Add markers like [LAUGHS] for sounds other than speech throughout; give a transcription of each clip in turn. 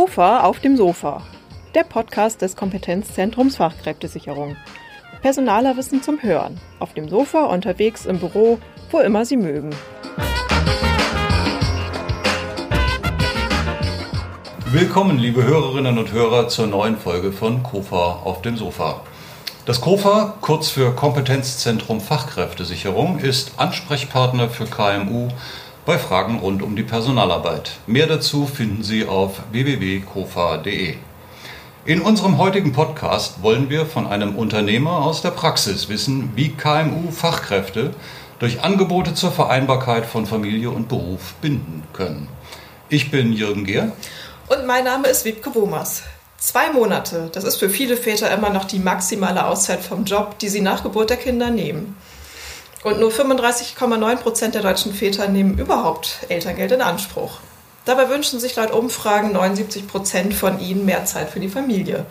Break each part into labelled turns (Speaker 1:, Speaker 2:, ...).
Speaker 1: KOFA auf dem Sofa, der Podcast des Kompetenzzentrums Fachkräftesicherung. Personaler Wissen zum Hören, auf dem Sofa, unterwegs, im Büro, wo immer Sie mögen.
Speaker 2: Willkommen, liebe Hörerinnen und Hörer, zur neuen Folge von KOFA auf dem Sofa. Das KOFA, kurz für Kompetenzzentrum Fachkräftesicherung, ist Ansprechpartner für KMU bei Fragen rund um die Personalarbeit. Mehr dazu finden Sie auf www.kofa.de. In unserem heutigen Podcast wollen wir von einem Unternehmer aus der Praxis wissen, wie KMU Fachkräfte durch Angebote zur Vereinbarkeit von Familie und Beruf binden können. Ich bin Jürgen Gehr.
Speaker 1: Und mein Name ist Wiebke Womers. Zwei Monate, das ist für viele Väter immer noch die maximale Auszeit vom Job, die sie nach Geburt der Kinder nehmen. Und nur 35,9 Prozent der deutschen Väter nehmen überhaupt Elterngeld in Anspruch. Dabei wünschen sich laut Umfragen 79 Prozent von ihnen mehr Zeit für die Familie.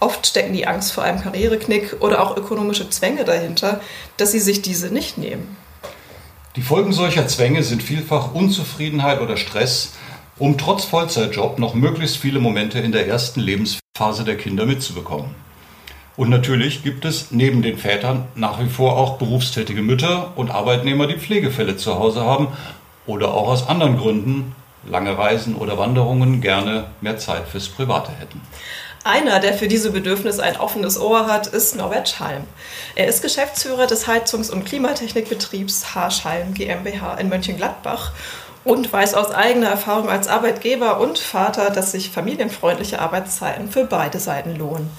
Speaker 1: Oft stecken die Angst vor einem Karriereknick oder auch ökonomische Zwänge dahinter, dass sie sich diese nicht nehmen.
Speaker 2: Die Folgen solcher Zwänge sind vielfach Unzufriedenheit oder Stress, um trotz Vollzeitjob noch möglichst viele Momente in der ersten Lebensphase der Kinder mitzubekommen. Und natürlich gibt es neben den Vätern nach wie vor auch berufstätige Mütter und Arbeitnehmer, die Pflegefälle zu Hause haben oder auch aus anderen Gründen, lange Reisen oder Wanderungen, gerne mehr Zeit fürs Private hätten.
Speaker 1: Einer, der für diese Bedürfnisse ein offenes Ohr hat, ist Norbert Schalm. Er ist Geschäftsführer des Heizungs- und Klimatechnikbetriebs H. Schalm GmbH in Mönchengladbach und weiß aus eigener Erfahrung als Arbeitgeber und Vater, dass sich familienfreundliche Arbeitszeiten für beide Seiten lohnen.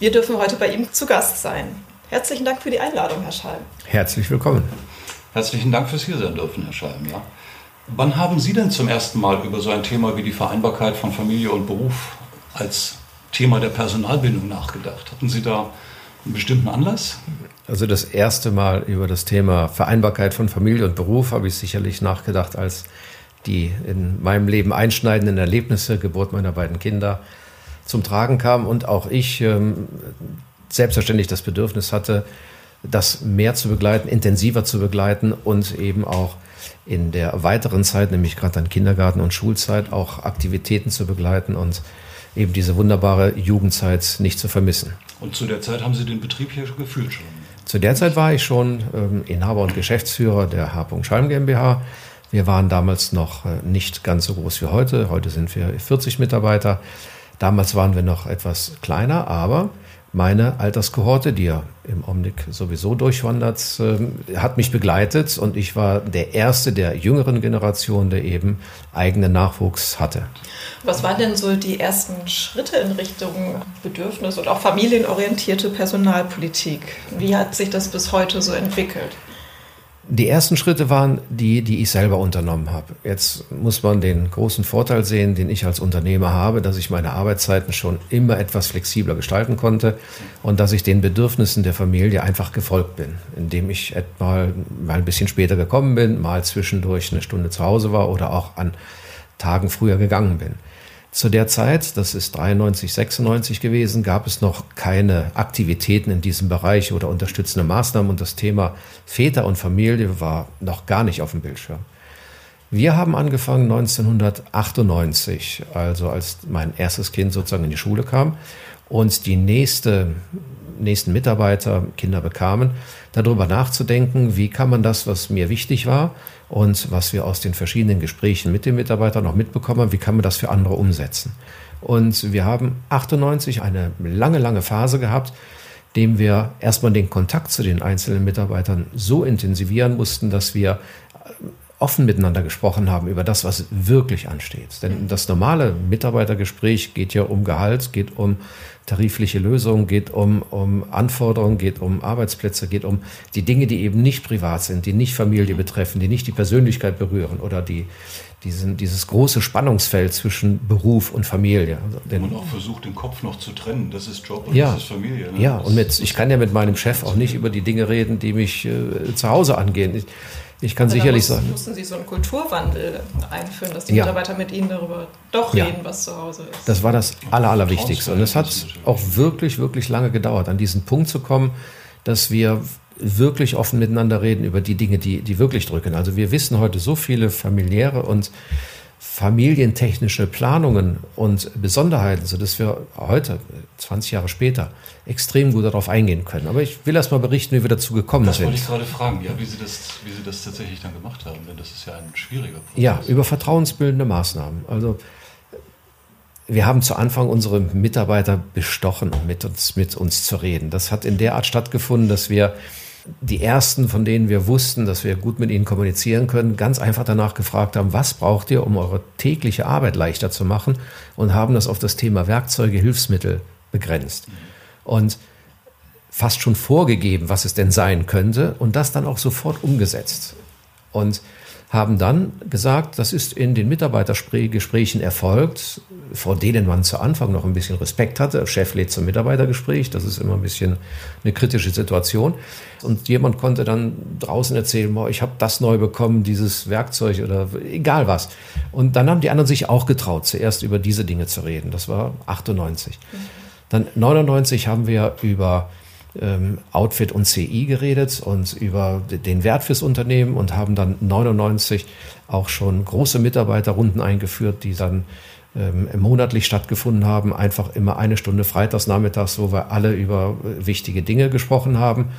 Speaker 1: Wir dürfen heute bei ihm zu Gast sein. Herzlichen Dank für die Einladung, Herr Schalm.
Speaker 3: Herzlich willkommen.
Speaker 2: Herzlichen Dank fürs Hier sein dürfen, Herr Schalm. Ja. Wann haben Sie denn zum ersten Mal über so ein Thema wie die Vereinbarkeit von Familie und Beruf als Thema der Personalbildung nachgedacht? Hatten Sie da einen bestimmten Anlass?
Speaker 3: Also das erste Mal über das Thema Vereinbarkeit von Familie und Beruf habe ich sicherlich nachgedacht, als die in meinem Leben einschneidenden Erlebnisse, Geburt meiner beiden Kinder, zum Tragen kam und auch ich ähm, selbstverständlich das Bedürfnis hatte, das mehr zu begleiten, intensiver zu begleiten und eben auch in der weiteren Zeit, nämlich gerade dann Kindergarten und Schulzeit, auch Aktivitäten zu begleiten und eben diese wunderbare Jugendzeit nicht zu vermissen.
Speaker 2: Und zu der Zeit haben Sie den Betrieb hier gefühlt schon?
Speaker 3: Zu der Zeit war ich schon ähm, Inhaber und Geschäftsführer der H. Schalm GmbH. Wir waren damals noch äh, nicht ganz so groß wie heute. Heute sind wir 40 Mitarbeiter. Damals waren wir noch etwas kleiner, aber meine Alterskohorte, die ja im Omnic sowieso durchwandert, äh, hat mich begleitet und ich war der Erste der jüngeren Generation, der eben eigenen Nachwuchs hatte.
Speaker 1: Was waren denn so die ersten Schritte in Richtung Bedürfnis- und auch familienorientierte Personalpolitik? Wie hat sich das bis heute so entwickelt?
Speaker 3: Die ersten Schritte waren die, die ich selber unternommen habe. Jetzt muss man den großen Vorteil sehen, den ich als Unternehmer habe, dass ich meine Arbeitszeiten schon immer etwas flexibler gestalten konnte und dass ich den Bedürfnissen der Familie einfach gefolgt bin, indem ich etwa mal ein bisschen später gekommen bin, mal zwischendurch eine Stunde zu Hause war oder auch an Tagen früher gegangen bin. Zu der Zeit, das ist 93, 96 gewesen, gab es noch keine Aktivitäten in diesem Bereich oder unterstützende Maßnahmen und das Thema Väter und Familie war noch gar nicht auf dem Bildschirm. Wir haben angefangen 1998, also als mein erstes Kind sozusagen in die Schule kam und die nächste, nächsten Mitarbeiter Kinder bekamen, darüber nachzudenken, wie kann man das, was mir wichtig war, und was wir aus den verschiedenen Gesprächen mit den Mitarbeitern noch mitbekommen haben, wie kann man das für andere umsetzen. Und wir haben 98 eine lange, lange Phase gehabt, dem wir erstmal den Kontakt zu den einzelnen Mitarbeitern so intensivieren mussten, dass wir offen miteinander gesprochen haben über das, was wirklich ansteht. Denn das normale Mitarbeitergespräch geht ja um Gehalt, geht um tarifliche Lösungen, geht um, um Anforderungen, geht um Arbeitsplätze, geht um die Dinge, die eben nicht privat sind, die nicht Familie betreffen, die nicht die Persönlichkeit berühren oder die, diesen, dieses große Spannungsfeld zwischen Beruf und Familie.
Speaker 2: Also den, und auch versucht, den Kopf noch zu trennen. Das ist Job und
Speaker 3: ja,
Speaker 2: das ist Familie.
Speaker 3: Ne? Ja, und mit, ich kann ja mit meinem Chef auch nicht über die Dinge reden, die mich äh, zu Hause angehen. Ich, ich kann also sicherlich
Speaker 1: muss,
Speaker 3: sagen.
Speaker 1: Mussten Sie so einen Kulturwandel einführen, dass die ja. Mitarbeiter mit Ihnen darüber doch ja. reden, was zu Hause ist?
Speaker 3: Das war das Aller, Allerwichtigste. Und es hat auch wirklich, wirklich lange gedauert, an diesen Punkt zu kommen, dass wir wirklich offen miteinander reden über die Dinge, die, die wirklich drücken. Also wir wissen heute so viele familiäre und familientechnische Planungen und Besonderheiten, sodass wir heute, 20 Jahre später, extrem gut darauf eingehen können. Aber ich will erst mal berichten, wie wir dazu gekommen
Speaker 2: das
Speaker 3: sind.
Speaker 2: Das wollte ich gerade fragen, ja, wie, Sie das, wie Sie das tatsächlich dann gemacht haben, denn das ist ja ein schwieriger Prozess.
Speaker 3: Ja, über vertrauensbildende Maßnahmen. Also wir haben zu Anfang unsere Mitarbeiter bestochen, mit uns, mit uns zu reden. Das hat in der Art stattgefunden, dass wir die ersten, von denen wir wussten, dass wir gut mit ihnen kommunizieren können, ganz einfach danach gefragt haben, was braucht ihr, um eure tägliche Arbeit leichter zu machen und haben das auf das Thema Werkzeuge, Hilfsmittel begrenzt. Und fast schon vorgegeben, was es denn sein könnte und das dann auch sofort umgesetzt. Und haben dann gesagt, das ist in den Mitarbeitergesprächen erfolgt, vor denen man zu Anfang noch ein bisschen Respekt hatte. Chef lädt zum Mitarbeitergespräch, das ist immer ein bisschen eine kritische Situation. Und jemand konnte dann draußen erzählen, boah, ich habe das neu bekommen, dieses Werkzeug oder egal was. Und dann haben die anderen sich auch getraut, zuerst über diese Dinge zu reden. Das war 98. Dann 99 haben wir über ähm, Outfit und CI geredet und über den Wert fürs Unternehmen und haben dann 99 auch schon große Mitarbeiterrunden eingeführt, die dann ähm, monatlich stattgefunden haben. Einfach immer eine Stunde freitags nachmittags, wo wir alle über äh, wichtige Dinge gesprochen haben,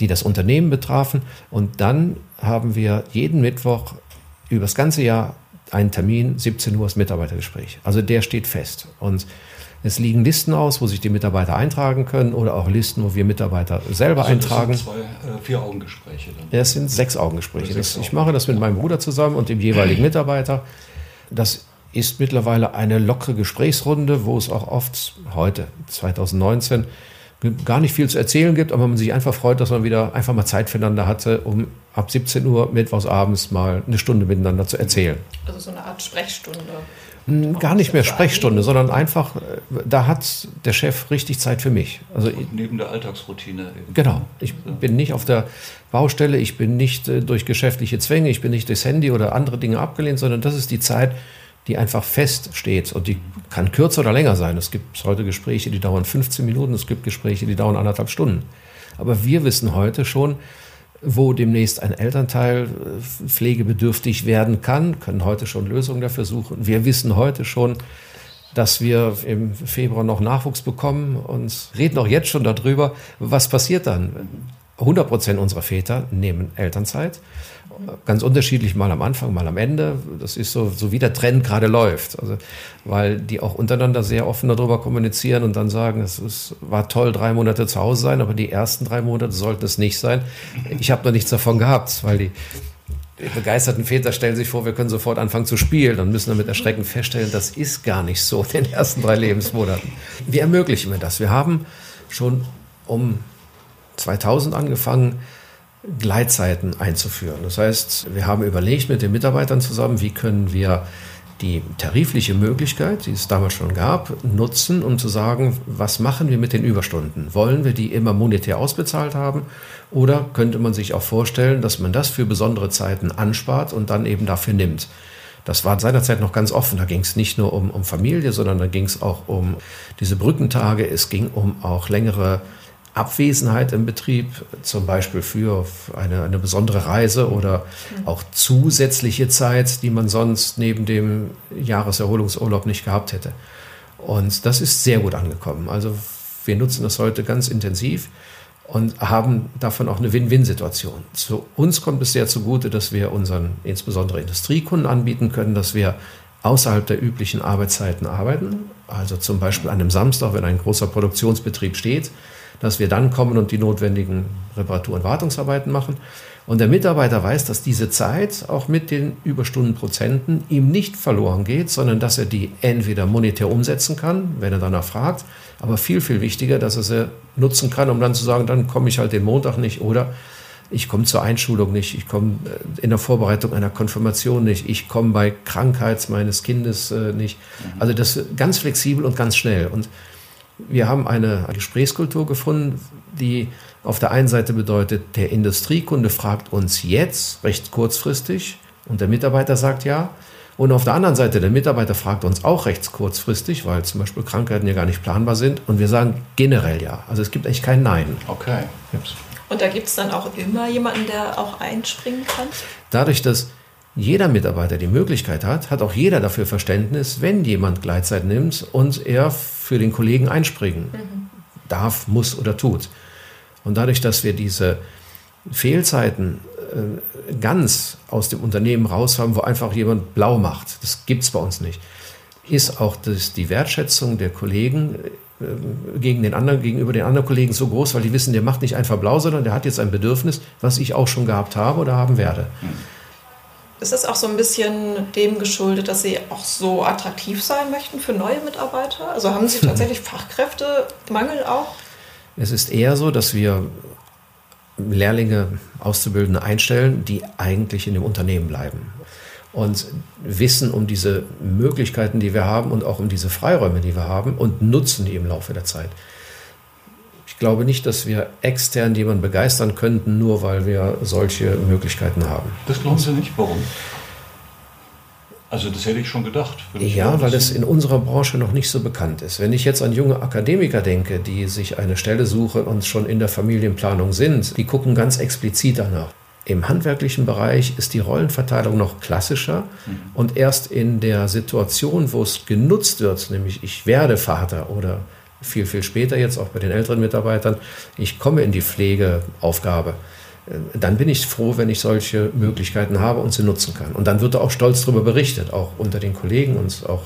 Speaker 3: die das Unternehmen betrafen. Und dann haben wir jeden Mittwoch über das ganze Jahr einen Termin, 17 Uhr das Mitarbeitergespräch. Also der steht fest. Und es liegen Listen aus, wo sich die Mitarbeiter eintragen können oder auch Listen, wo wir Mitarbeiter selber also eintragen. Das
Speaker 2: sind zwei, äh, vier Augengespräche dann.
Speaker 3: Das sind sechs Augengespräche. Sechs das, ich mache das mit meinem Bruder zusammen und dem jeweiligen Mitarbeiter. Das ist mittlerweile eine lockere Gesprächsrunde, wo es auch oft heute, 2019, gar nicht viel zu erzählen gibt, aber man sich einfach freut, dass man wieder einfach mal Zeit füreinander hatte, um ab 17 Uhr mittwochs abends mal eine Stunde miteinander zu erzählen.
Speaker 1: Also so eine Art Sprechstunde.
Speaker 3: Gar nicht mehr Sprechstunde, sondern einfach, äh, da hat der Chef richtig Zeit für mich.
Speaker 2: Also Und neben der Alltagsroutine.
Speaker 3: Eben. Genau. Ich bin nicht auf der Baustelle, ich bin nicht äh, durch geschäftliche Zwänge, ich bin nicht durchs Handy oder andere Dinge abgelehnt, sondern das ist die Zeit, die einfach feststeht. Und die kann kürzer oder länger sein. Es gibt heute Gespräche, die dauern 15 Minuten, es gibt Gespräche, die dauern anderthalb Stunden. Aber wir wissen heute schon, wo demnächst ein Elternteil äh, pflegebedürftig werden kann, können heute schon Lösungen dafür suchen. Wir wissen heute schon, dass wir im Februar noch Nachwuchs bekommen und reden auch jetzt schon darüber, was passiert dann. 100 Prozent unserer Väter nehmen Elternzeit ganz unterschiedlich, mal am Anfang, mal am Ende. Das ist so, so wie der Trend gerade läuft. Also, weil die auch untereinander sehr offen darüber kommunizieren und dann sagen, es ist, war toll, drei Monate zu Hause sein, aber die ersten drei Monate sollten es nicht sein. Ich habe noch nichts davon gehabt, weil die, die begeisterten Väter stellen sich vor, wir können sofort anfangen zu spielen und müssen dann mit Erschrecken feststellen, das ist gar nicht so in den ersten drei Lebensmonaten. Wie ermöglichen wir das? Wir haben schon um 2000 angefangen, Gleitzeiten einzuführen. Das heißt, wir haben überlegt mit den Mitarbeitern zusammen, wie können wir die tarifliche Möglichkeit, die es damals schon gab, nutzen, um zu sagen, was machen wir mit den Überstunden? Wollen wir die immer monetär ausbezahlt haben? Oder könnte man sich auch vorstellen, dass man das für besondere Zeiten anspart und dann eben dafür nimmt? Das war seinerzeit noch ganz offen. Da ging es nicht nur um, um Familie, sondern da ging es auch um diese Brückentage. Es ging um auch längere Abwesenheit im Betrieb, zum Beispiel für eine, eine besondere Reise oder auch zusätzliche Zeit, die man sonst neben dem Jahreserholungsurlaub nicht gehabt hätte. Und das ist sehr gut angekommen. Also wir nutzen das heute ganz intensiv und haben davon auch eine Win-Win-Situation. Zu uns kommt es sehr zugute, dass wir unseren insbesondere Industriekunden anbieten können, dass wir außerhalb der üblichen Arbeitszeiten arbeiten. Also zum Beispiel an einem Samstag, wenn ein großer Produktionsbetrieb steht, dass wir dann kommen und die notwendigen Reparatur- und Wartungsarbeiten machen. Und der Mitarbeiter weiß, dass diese Zeit auch mit den Überstundenprozenten ihm nicht verloren geht, sondern dass er die entweder monetär umsetzen kann, wenn er danach fragt, aber viel, viel wichtiger, dass er sie nutzen kann, um dann zu sagen, dann komme ich halt den Montag nicht oder ich komme zur Einschulung nicht, ich komme äh, in der Vorbereitung einer Konfirmation nicht, ich komme bei Krankheit meines Kindes äh, nicht. Also das ganz flexibel und ganz schnell. Und wir haben eine Gesprächskultur gefunden, die auf der einen Seite bedeutet, der Industriekunde fragt uns jetzt recht kurzfristig und der Mitarbeiter sagt ja. Und auf der anderen Seite, der Mitarbeiter fragt uns auch recht kurzfristig, weil zum Beispiel Krankheiten ja gar nicht planbar sind. Und wir sagen generell ja. Also es gibt echt kein Nein.
Speaker 2: Okay.
Speaker 1: Und da gibt es dann auch immer jemanden, der auch einspringen kann?
Speaker 3: Dadurch, dass jeder Mitarbeiter die Möglichkeit hat, hat auch jeder dafür Verständnis, wenn jemand Gleitzeit nimmt und er für den Kollegen einspringen mhm. darf, muss oder tut. Und dadurch, dass wir diese Fehlzeiten äh, ganz aus dem Unternehmen raus haben, wo einfach jemand blau macht, das gibt es bei uns nicht, ist auch das, die Wertschätzung der Kollegen äh, gegen den anderen, gegenüber den anderen Kollegen so groß, weil die wissen, der macht nicht einfach blau, sondern der hat jetzt ein Bedürfnis, was ich auch schon gehabt habe oder haben werde. Mhm.
Speaker 1: Ist das auch so ein bisschen dem geschuldet, dass Sie auch so attraktiv sein möchten für neue Mitarbeiter? Also haben Sie [LAUGHS] tatsächlich Fachkräftemangel auch?
Speaker 3: Es ist eher so, dass wir Lehrlinge, Auszubildende einstellen, die eigentlich in dem Unternehmen bleiben und wissen um diese Möglichkeiten, die wir haben und auch um diese Freiräume, die wir haben und nutzen die im Laufe der Zeit. Ich glaube nicht, dass wir extern jemanden begeistern könnten, nur weil wir solche Möglichkeiten haben.
Speaker 2: Das glauben Sie nicht? Warum? Also das hätte ich schon gedacht.
Speaker 3: Ja, weil es in unserer Branche noch nicht so bekannt ist. Wenn ich jetzt an junge Akademiker denke, die sich eine Stelle suchen und schon in der Familienplanung sind, die gucken ganz explizit danach. Im handwerklichen Bereich ist die Rollenverteilung noch klassischer mhm. und erst in der Situation, wo es genutzt wird, nämlich ich werde Vater oder viel, viel später jetzt auch bei den älteren Mitarbeitern, ich komme in die Pflegeaufgabe, äh, dann bin ich froh, wenn ich solche Möglichkeiten habe und sie nutzen kann. Und dann wird auch stolz darüber berichtet, auch unter den Kollegen und auch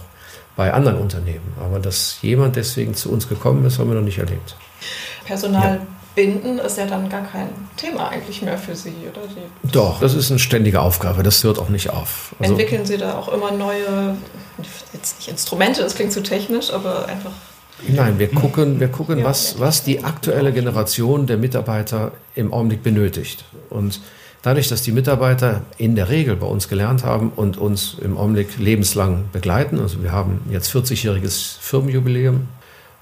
Speaker 3: bei anderen Unternehmen. Aber dass jemand deswegen zu uns gekommen ist, haben wir noch nicht erlebt.
Speaker 1: Personal ja. binden ist ja dann gar kein Thema eigentlich mehr für Sie, oder?
Speaker 3: Sie Doch, das ist eine ständige Aufgabe, das hört auch nicht auf.
Speaker 1: Also Entwickeln Sie da auch immer neue, jetzt nicht Instrumente, das klingt zu technisch, aber einfach
Speaker 3: Nein, wir gucken, wir gucken was, was die aktuelle Generation der Mitarbeiter im Augenblick benötigt. Und dadurch, dass die Mitarbeiter in der Regel bei uns gelernt haben und uns im Augenblick lebenslang begleiten, also wir haben jetzt 40-jähriges Firmenjubiläum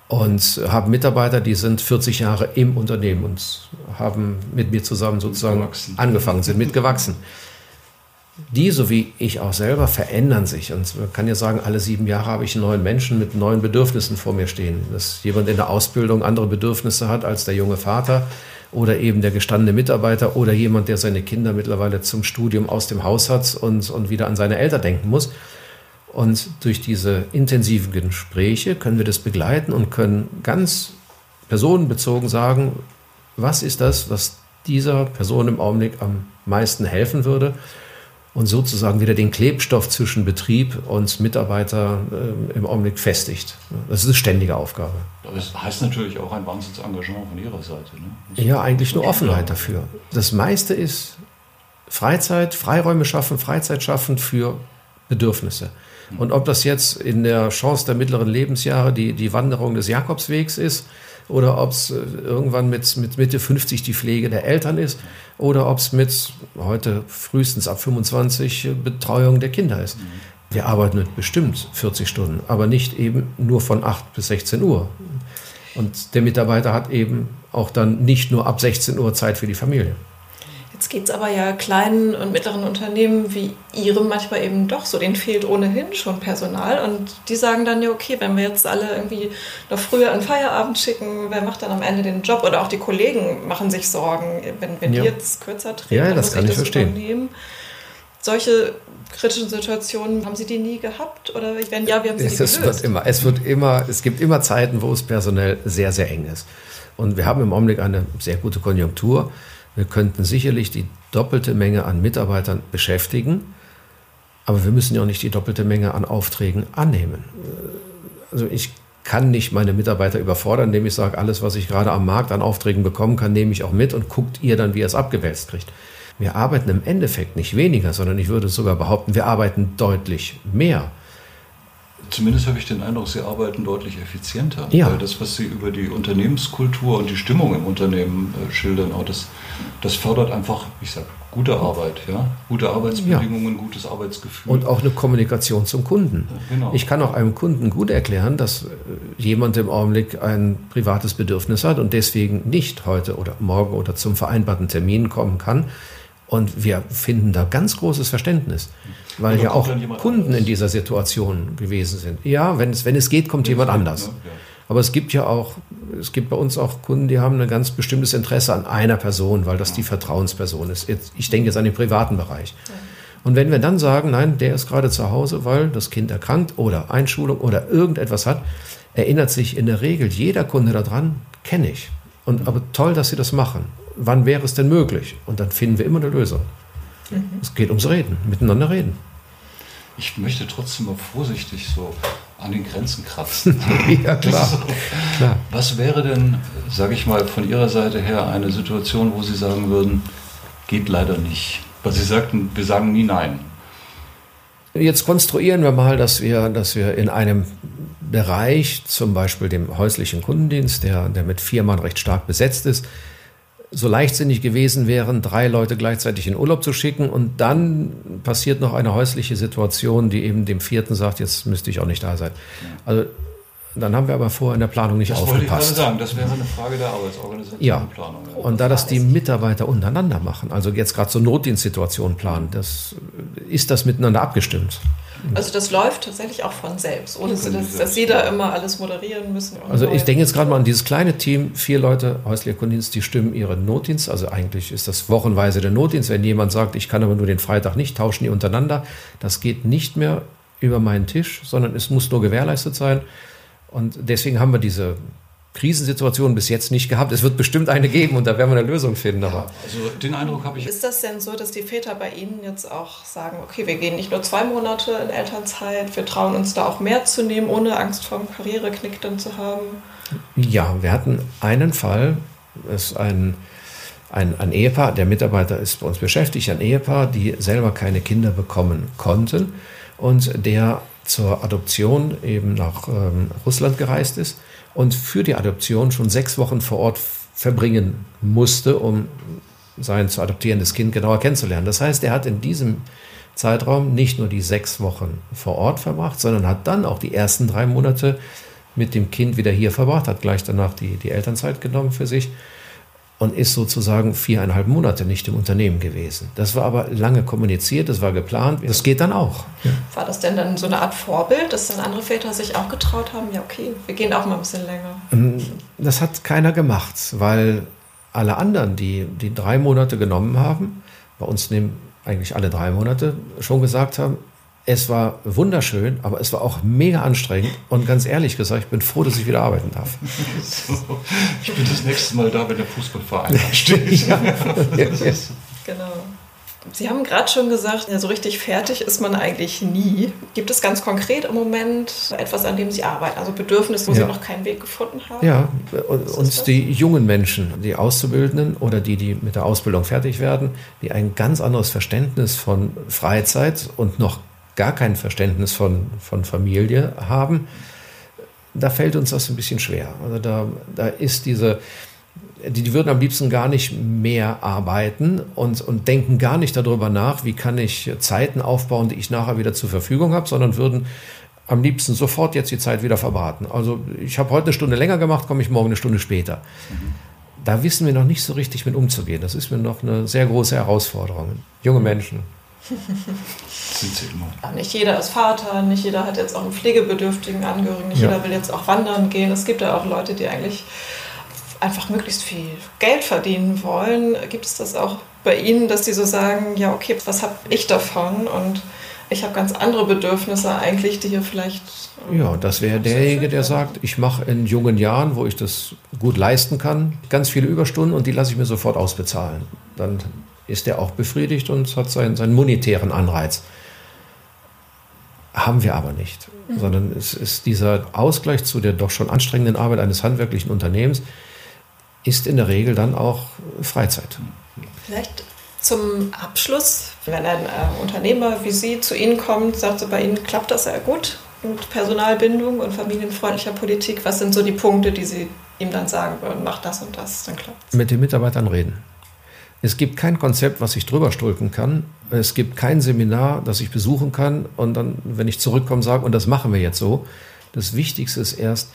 Speaker 3: und haben Mitarbeiter, die sind 40 Jahre im Unternehmen und haben mit mir zusammen sozusagen angefangen, sind mitgewachsen die, so wie ich auch selber, verändern sich. Und man kann ja sagen, alle sieben Jahre habe ich einen neuen Menschen mit neuen Bedürfnissen vor mir stehen. Dass jemand in der Ausbildung andere Bedürfnisse hat als der junge Vater oder eben der gestandene Mitarbeiter oder jemand, der seine Kinder mittlerweile zum Studium aus dem Haus hat und, und wieder an seine Eltern denken muss. Und durch diese intensiven Gespräche können wir das begleiten und können ganz personenbezogen sagen, was ist das, was dieser Person im Augenblick am meisten helfen würde und sozusagen wieder den Klebstoff zwischen Betrieb und Mitarbeiter äh, im Augenblick festigt. Das ist eine ständige Aufgabe.
Speaker 2: Das heißt natürlich auch ein Wahnsinnsengagement von Ihrer Seite.
Speaker 3: Ne? Ja, eigentlich nur Offenheit dafür. Das meiste ist Freizeit, Freiräume schaffen, Freizeit schaffen für Bedürfnisse. Und ob das jetzt in der Chance der mittleren Lebensjahre die, die Wanderung des Jakobswegs ist oder ob es äh, irgendwann mit, mit Mitte 50 die Pflege der Eltern ist oder ob es mit heute frühestens ab 25 äh, Betreuung der Kinder ist. Wir arbeiten mit bestimmt 40 Stunden, aber nicht eben nur von 8 bis 16 Uhr. Und der Mitarbeiter hat eben auch dann nicht nur ab 16 Uhr Zeit für die Familie.
Speaker 1: Jetzt geht es aber ja kleinen und mittleren Unternehmen wie Ihrem manchmal eben doch so, denen fehlt ohnehin schon Personal und die sagen dann ja, okay, wenn wir jetzt alle irgendwie noch früher in Feierabend schicken, wer macht dann am Ende den Job? Oder auch die Kollegen machen sich Sorgen, wenn, wenn ja. die jetzt kürzer treten,
Speaker 3: ja, das kann ich das verstehen. Übernehmen.
Speaker 1: Solche kritischen Situationen, haben Sie die nie gehabt? Oder wenn ja, wie haben Sie es,
Speaker 3: gelöst? Wird immer, es, wird immer, es gibt immer Zeiten, wo es personell sehr, sehr eng ist. Und wir haben im Augenblick eine sehr gute Konjunktur. Wir könnten sicherlich die doppelte Menge an Mitarbeitern beschäftigen, aber wir müssen ja auch nicht die doppelte Menge an Aufträgen annehmen. Also ich kann nicht meine Mitarbeiter überfordern, indem ich sage, alles, was ich gerade am Markt an Aufträgen bekommen kann, nehme ich auch mit und guckt ihr dann, wie ihr es abgewälzt kriegt. Wir arbeiten im Endeffekt nicht weniger, sondern ich würde sogar behaupten, wir arbeiten deutlich mehr.
Speaker 2: Zumindest habe ich den Eindruck, Sie arbeiten deutlich effizienter.
Speaker 3: Ja.
Speaker 2: Weil das, was Sie über die Unternehmenskultur und die Stimmung im Unternehmen äh, schildern, auch das, das fördert einfach, ich sage, gute Arbeit, ja? gute Arbeitsbedingungen, ja. gutes Arbeitsgefühl.
Speaker 3: Und auch eine Kommunikation zum Kunden. Ja, genau. Ich kann auch einem Kunden gut erklären, dass äh, jemand im Augenblick ein privates Bedürfnis hat und deswegen nicht heute oder morgen oder zum vereinbarten Termin kommen kann. Und wir finden da ganz großes Verständnis, weil ja auch Kunden anders. in dieser Situation gewesen sind. Ja, wenn es, wenn es geht, kommt jemand anders. Ne? Ja. Aber es gibt ja auch, es gibt bei uns auch Kunden, die haben ein ganz bestimmtes Interesse an einer Person, weil das die Vertrauensperson ist. Jetzt, ich denke jetzt an den privaten Bereich. Und wenn wir dann sagen, nein, der ist gerade zu Hause, weil das Kind erkrankt oder Einschulung oder irgendetwas hat, erinnert sich in der Regel jeder Kunde daran, kenne ich. Und aber toll, dass Sie das machen. Wann wäre es denn möglich? Und dann finden wir immer eine Lösung. Mhm. Es geht ums Reden, miteinander reden.
Speaker 2: Ich möchte trotzdem mal vorsichtig so an den Grenzen kratzen. [LAUGHS]
Speaker 3: ja, klar. So.
Speaker 2: klar. Was wäre denn, sage ich mal, von Ihrer Seite her eine Situation, wo Sie sagen würden, geht leider nicht? Weil Sie sagten, wir sagen nie nein.
Speaker 3: Jetzt konstruieren wir mal, dass wir, dass wir in einem Bereich, zum Beispiel dem häuslichen Kundendienst, der, der mit vier Mann recht stark besetzt ist, so leichtsinnig gewesen wären, drei Leute gleichzeitig in Urlaub zu schicken und dann passiert noch eine häusliche Situation, die eben dem vierten sagt, jetzt müsste ich auch nicht da sein. Also dann haben wir aber vorher in der Planung nicht das aufgepasst. Wollte ich
Speaker 2: sagen, das wäre eine Frage der Arbeitsorganisation
Speaker 3: ja. und Planung. Und da das die Mitarbeiter untereinander machen, also jetzt gerade so Notdienstsituationen planen, das ist das miteinander abgestimmt.
Speaker 1: Also das läuft tatsächlich auch von selbst, ohne dass, dass Sie da immer alles moderieren müssen.
Speaker 3: Also ich denke jetzt gerade mal an dieses kleine Team, vier Leute häuslicher Kundendienst, die stimmen ihren Notdienst. Also eigentlich ist das wochenweise der Notdienst. Wenn jemand sagt, ich kann aber nur den Freitag nicht, tauschen die untereinander. Das geht nicht mehr über meinen Tisch, sondern es muss nur gewährleistet sein. Und deswegen haben wir diese Krisensituation bis jetzt nicht gehabt. Es wird bestimmt eine geben und da werden wir eine Lösung finden. Aber
Speaker 2: also den Eindruck habe ich.
Speaker 1: Ist das denn so, dass die Väter bei Ihnen jetzt auch sagen, okay, wir gehen nicht nur zwei Monate in Elternzeit, wir trauen uns da auch mehr zu nehmen, ohne Angst vor einem Karriereknick dann zu haben?
Speaker 3: Ja, wir hatten einen Fall, es ist ein, ein, ein Ehepaar, der Mitarbeiter ist bei uns beschäftigt, ein Ehepaar, die selber keine Kinder bekommen konnten und der zur Adoption eben nach ähm, Russland gereist ist und für die Adoption schon sechs Wochen vor Ort verbringen musste, um sein zu adoptierendes Kind genauer kennenzulernen. Das heißt, er hat in diesem Zeitraum nicht nur die sechs Wochen vor Ort verbracht, sondern hat dann auch die ersten drei Monate mit dem Kind wieder hier verbracht, hat gleich danach die, die Elternzeit genommen für sich und ist sozusagen viereinhalb Monate nicht im Unternehmen gewesen. Das war aber lange kommuniziert, das war geplant, das geht dann auch.
Speaker 1: Ja. War das denn dann so eine Art Vorbild, dass dann andere Väter sich auch getraut haben, ja okay, wir gehen auch mal ein bisschen länger? Ähm,
Speaker 3: das hat keiner gemacht, weil alle anderen, die die drei Monate genommen haben, bei uns nehmen eigentlich alle drei Monate, schon gesagt haben, es war wunderschön, aber es war auch mega anstrengend. Und ganz ehrlich gesagt, ich bin froh, dass ich wieder arbeiten darf. [LAUGHS]
Speaker 2: So, ich bin das nächste Mal da, wenn der Fußballverein steht. [LAUGHS] ja.
Speaker 1: genau. Sie haben gerade schon gesagt, ja, so richtig fertig ist man eigentlich nie. Gibt es ganz konkret im Moment etwas, an dem Sie arbeiten? Also Bedürfnisse, wo ja. Sie noch keinen Weg gefunden haben?
Speaker 3: Ja, uns die jungen Menschen, die Auszubildenden oder die, die mit der Ausbildung fertig werden, die ein ganz anderes Verständnis von Freizeit und noch gar kein Verständnis von, von Familie haben, da fällt uns das ein bisschen schwer. Also da, da ist diese, die, die würden am liebsten gar nicht mehr arbeiten und, und denken gar nicht darüber nach, wie kann ich Zeiten aufbauen, die ich nachher wieder zur Verfügung habe, sondern würden am liebsten sofort jetzt die Zeit wieder verbraten. Also ich habe heute eine Stunde länger gemacht, komme ich morgen eine Stunde später. Mhm. Da wissen wir noch nicht so richtig mit umzugehen. Das ist mir noch eine sehr große Herausforderung. Junge Menschen. [LAUGHS]
Speaker 1: Sind sie immer. Nicht jeder ist Vater, nicht jeder hat jetzt auch einen pflegebedürftigen Angehörigen, nicht ja. jeder will jetzt auch wandern gehen. Es gibt ja auch Leute, die eigentlich einfach möglichst viel Geld verdienen wollen. Gibt es das auch bei Ihnen, dass Sie so sagen, ja, okay, was habe ich davon? Und ich habe ganz andere Bedürfnisse eigentlich, die hier vielleicht.
Speaker 3: Ja, das wäre derjenige, der sagt, ich mache in jungen Jahren, wo ich das gut leisten kann, ganz viele Überstunden und die lasse ich mir sofort ausbezahlen. Dann ist er auch befriedigt und hat seinen, seinen monetären Anreiz. Haben wir aber nicht, mhm. sondern es ist dieser Ausgleich zu der doch schon anstrengenden Arbeit eines handwerklichen Unternehmens, ist in der Regel dann auch Freizeit.
Speaker 1: Vielleicht zum Abschluss, wenn ein äh, Unternehmer wie Sie zu Ihnen kommt, sagt so, bei Ihnen klappt das sehr gut mit Personalbindung und familienfreundlicher Politik. Was sind so die Punkte, die Sie ihm dann sagen würden, mach das und das, dann klappt
Speaker 3: Mit den Mitarbeitern reden. Es gibt kein Konzept, was ich drüber stülpen kann. Es gibt kein Seminar, das ich besuchen kann und dann, wenn ich zurückkomme, sage, und das machen wir jetzt so. Das Wichtigste ist erst,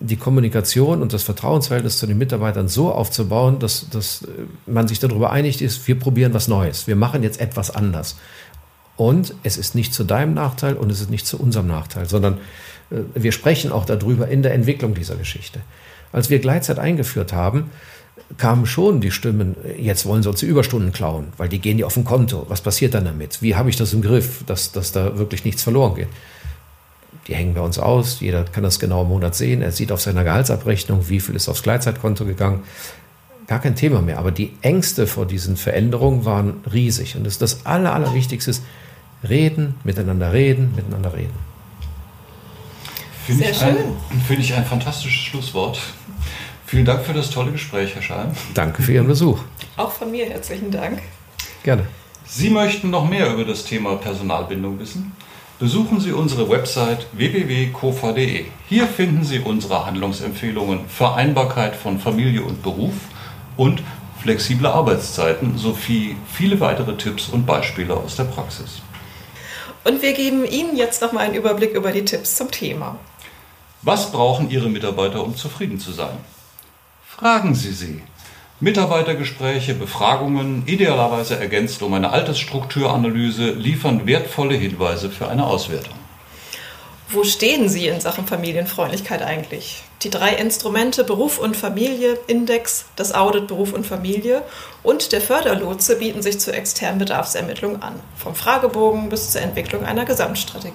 Speaker 3: die Kommunikation und das Vertrauensverhältnis zu den Mitarbeitern so aufzubauen, dass, dass man sich darüber einigt ist, wir probieren was Neues. Wir machen jetzt etwas anders. Und es ist nicht zu deinem Nachteil und es ist nicht zu unserem Nachteil, sondern äh, wir sprechen auch darüber in der Entwicklung dieser Geschichte. Als wir Gleitzeit eingeführt haben, kamen schon die Stimmen, jetzt wollen sie uns die Überstunden klauen, weil die gehen ja auf ein Konto. Was passiert dann damit? Wie habe ich das im Griff, dass, dass da wirklich nichts verloren geht? Die hängen bei uns aus, jeder kann das genau im Monat sehen. Er sieht auf seiner Gehaltsabrechnung, wie viel ist aufs Gleitzeitkonto gegangen. Gar kein Thema mehr. Aber die Ängste vor diesen Veränderungen waren riesig. Und das, ist das Aller, Allerwichtigste ist, reden, miteinander reden, miteinander reden.
Speaker 2: Finde ich, ein, find ich ein fantastisches Schlusswort. Vielen Dank für das tolle Gespräch, Herr Schein.
Speaker 3: Danke für Ihren Besuch.
Speaker 1: Auch von mir herzlichen Dank.
Speaker 3: Gerne.
Speaker 2: Sie möchten noch mehr über das Thema Personalbindung wissen? Besuchen Sie unsere Website www.kofa.de. Hier finden Sie unsere Handlungsempfehlungen, Vereinbarkeit von Familie und Beruf und flexible Arbeitszeiten sowie viele weitere Tipps und Beispiele aus der Praxis.
Speaker 1: Und wir geben Ihnen jetzt noch mal einen Überblick über die Tipps zum Thema.
Speaker 2: Was brauchen Ihre Mitarbeiter, um zufrieden zu sein? Fragen Sie sie. Mitarbeitergespräche, Befragungen, idealerweise ergänzt um eine Altersstrukturanalyse, liefern wertvolle Hinweise für eine Auswertung.
Speaker 1: Wo stehen Sie in Sachen Familienfreundlichkeit eigentlich? Die drei Instrumente Beruf und Familie, Index, das Audit Beruf und Familie und der Förderlotse bieten sich zur externen Bedarfsermittlung an, vom Fragebogen bis zur Entwicklung einer Gesamtstrategie.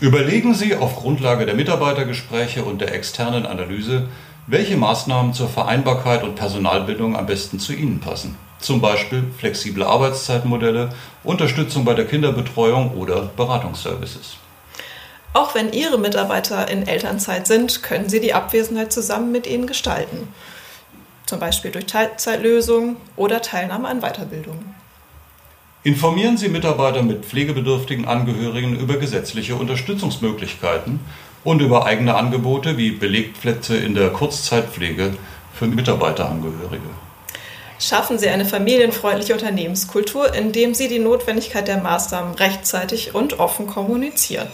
Speaker 2: Überlegen Sie auf Grundlage der Mitarbeitergespräche und der externen Analyse, welche Maßnahmen zur Vereinbarkeit und Personalbildung am besten zu Ihnen passen. Zum Beispiel flexible Arbeitszeitmodelle, Unterstützung bei der Kinderbetreuung oder Beratungsservices.
Speaker 1: Auch wenn Ihre Mitarbeiter in Elternzeit sind, können Sie die Abwesenheit zusammen mit ihnen gestalten. Zum Beispiel durch Teilzeitlösungen oder Teilnahme an Weiterbildungen.
Speaker 2: Informieren Sie Mitarbeiter mit pflegebedürftigen Angehörigen über gesetzliche Unterstützungsmöglichkeiten und über eigene Angebote wie Belegplätze in der Kurzzeitpflege für Mitarbeiterangehörige.
Speaker 1: Schaffen Sie eine familienfreundliche Unternehmenskultur, indem Sie die Notwendigkeit der Maßnahmen rechtzeitig und offen kommunizieren.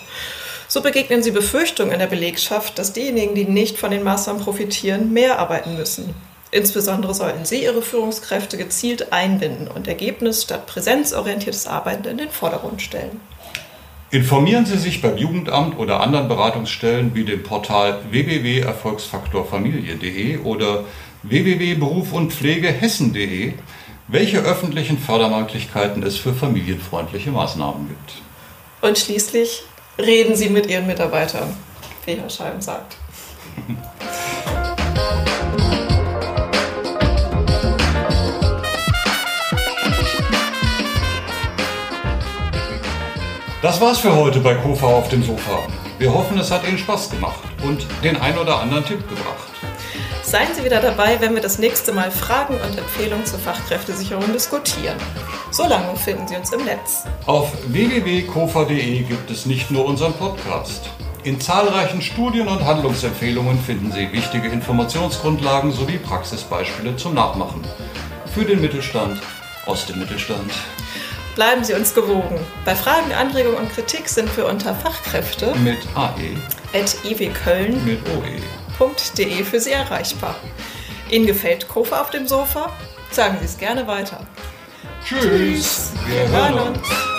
Speaker 1: So begegnen Sie Befürchtungen in der Belegschaft, dass diejenigen, die nicht von den Maßnahmen profitieren, mehr arbeiten müssen. Insbesondere sollten Sie Ihre Führungskräfte gezielt einbinden und Ergebnis statt präsenzorientiertes Arbeiten in den Vordergrund stellen.
Speaker 2: Informieren Sie sich beim Jugendamt oder anderen Beratungsstellen wie dem Portal www.erfolgsfaktorfamilie.de oder www.berufundpflegehessen.de, welche öffentlichen Fördermöglichkeiten es für familienfreundliche Maßnahmen gibt.
Speaker 1: Und schließlich reden Sie mit Ihren Mitarbeitern, wie Herr Scheim sagt. [LAUGHS]
Speaker 2: Das war's für heute bei Kofa auf dem Sofa. Wir hoffen, es hat Ihnen Spaß gemacht und den ein oder anderen Tipp gebracht.
Speaker 1: Seien Sie wieder dabei, wenn wir das nächste Mal Fragen und Empfehlungen zur Fachkräftesicherung diskutieren. Solange finden Sie uns im Netz.
Speaker 2: Auf www.kofa.de gibt es nicht nur unseren Podcast. In zahlreichen Studien und Handlungsempfehlungen finden Sie wichtige Informationsgrundlagen sowie Praxisbeispiele zum Nachmachen. Für den Mittelstand aus dem Mittelstand.
Speaker 1: Bleiben Sie uns gewogen. Bei Fragen, Anregungen und Kritik sind wir unter Fachkräfte
Speaker 2: mit AE
Speaker 1: at iwköln
Speaker 2: mit OE.
Speaker 1: für Sie erreichbar. Ihnen gefällt Kofa auf dem Sofa? Sagen Sie es gerne weiter.
Speaker 2: Tschüss.
Speaker 1: Wir hören uns.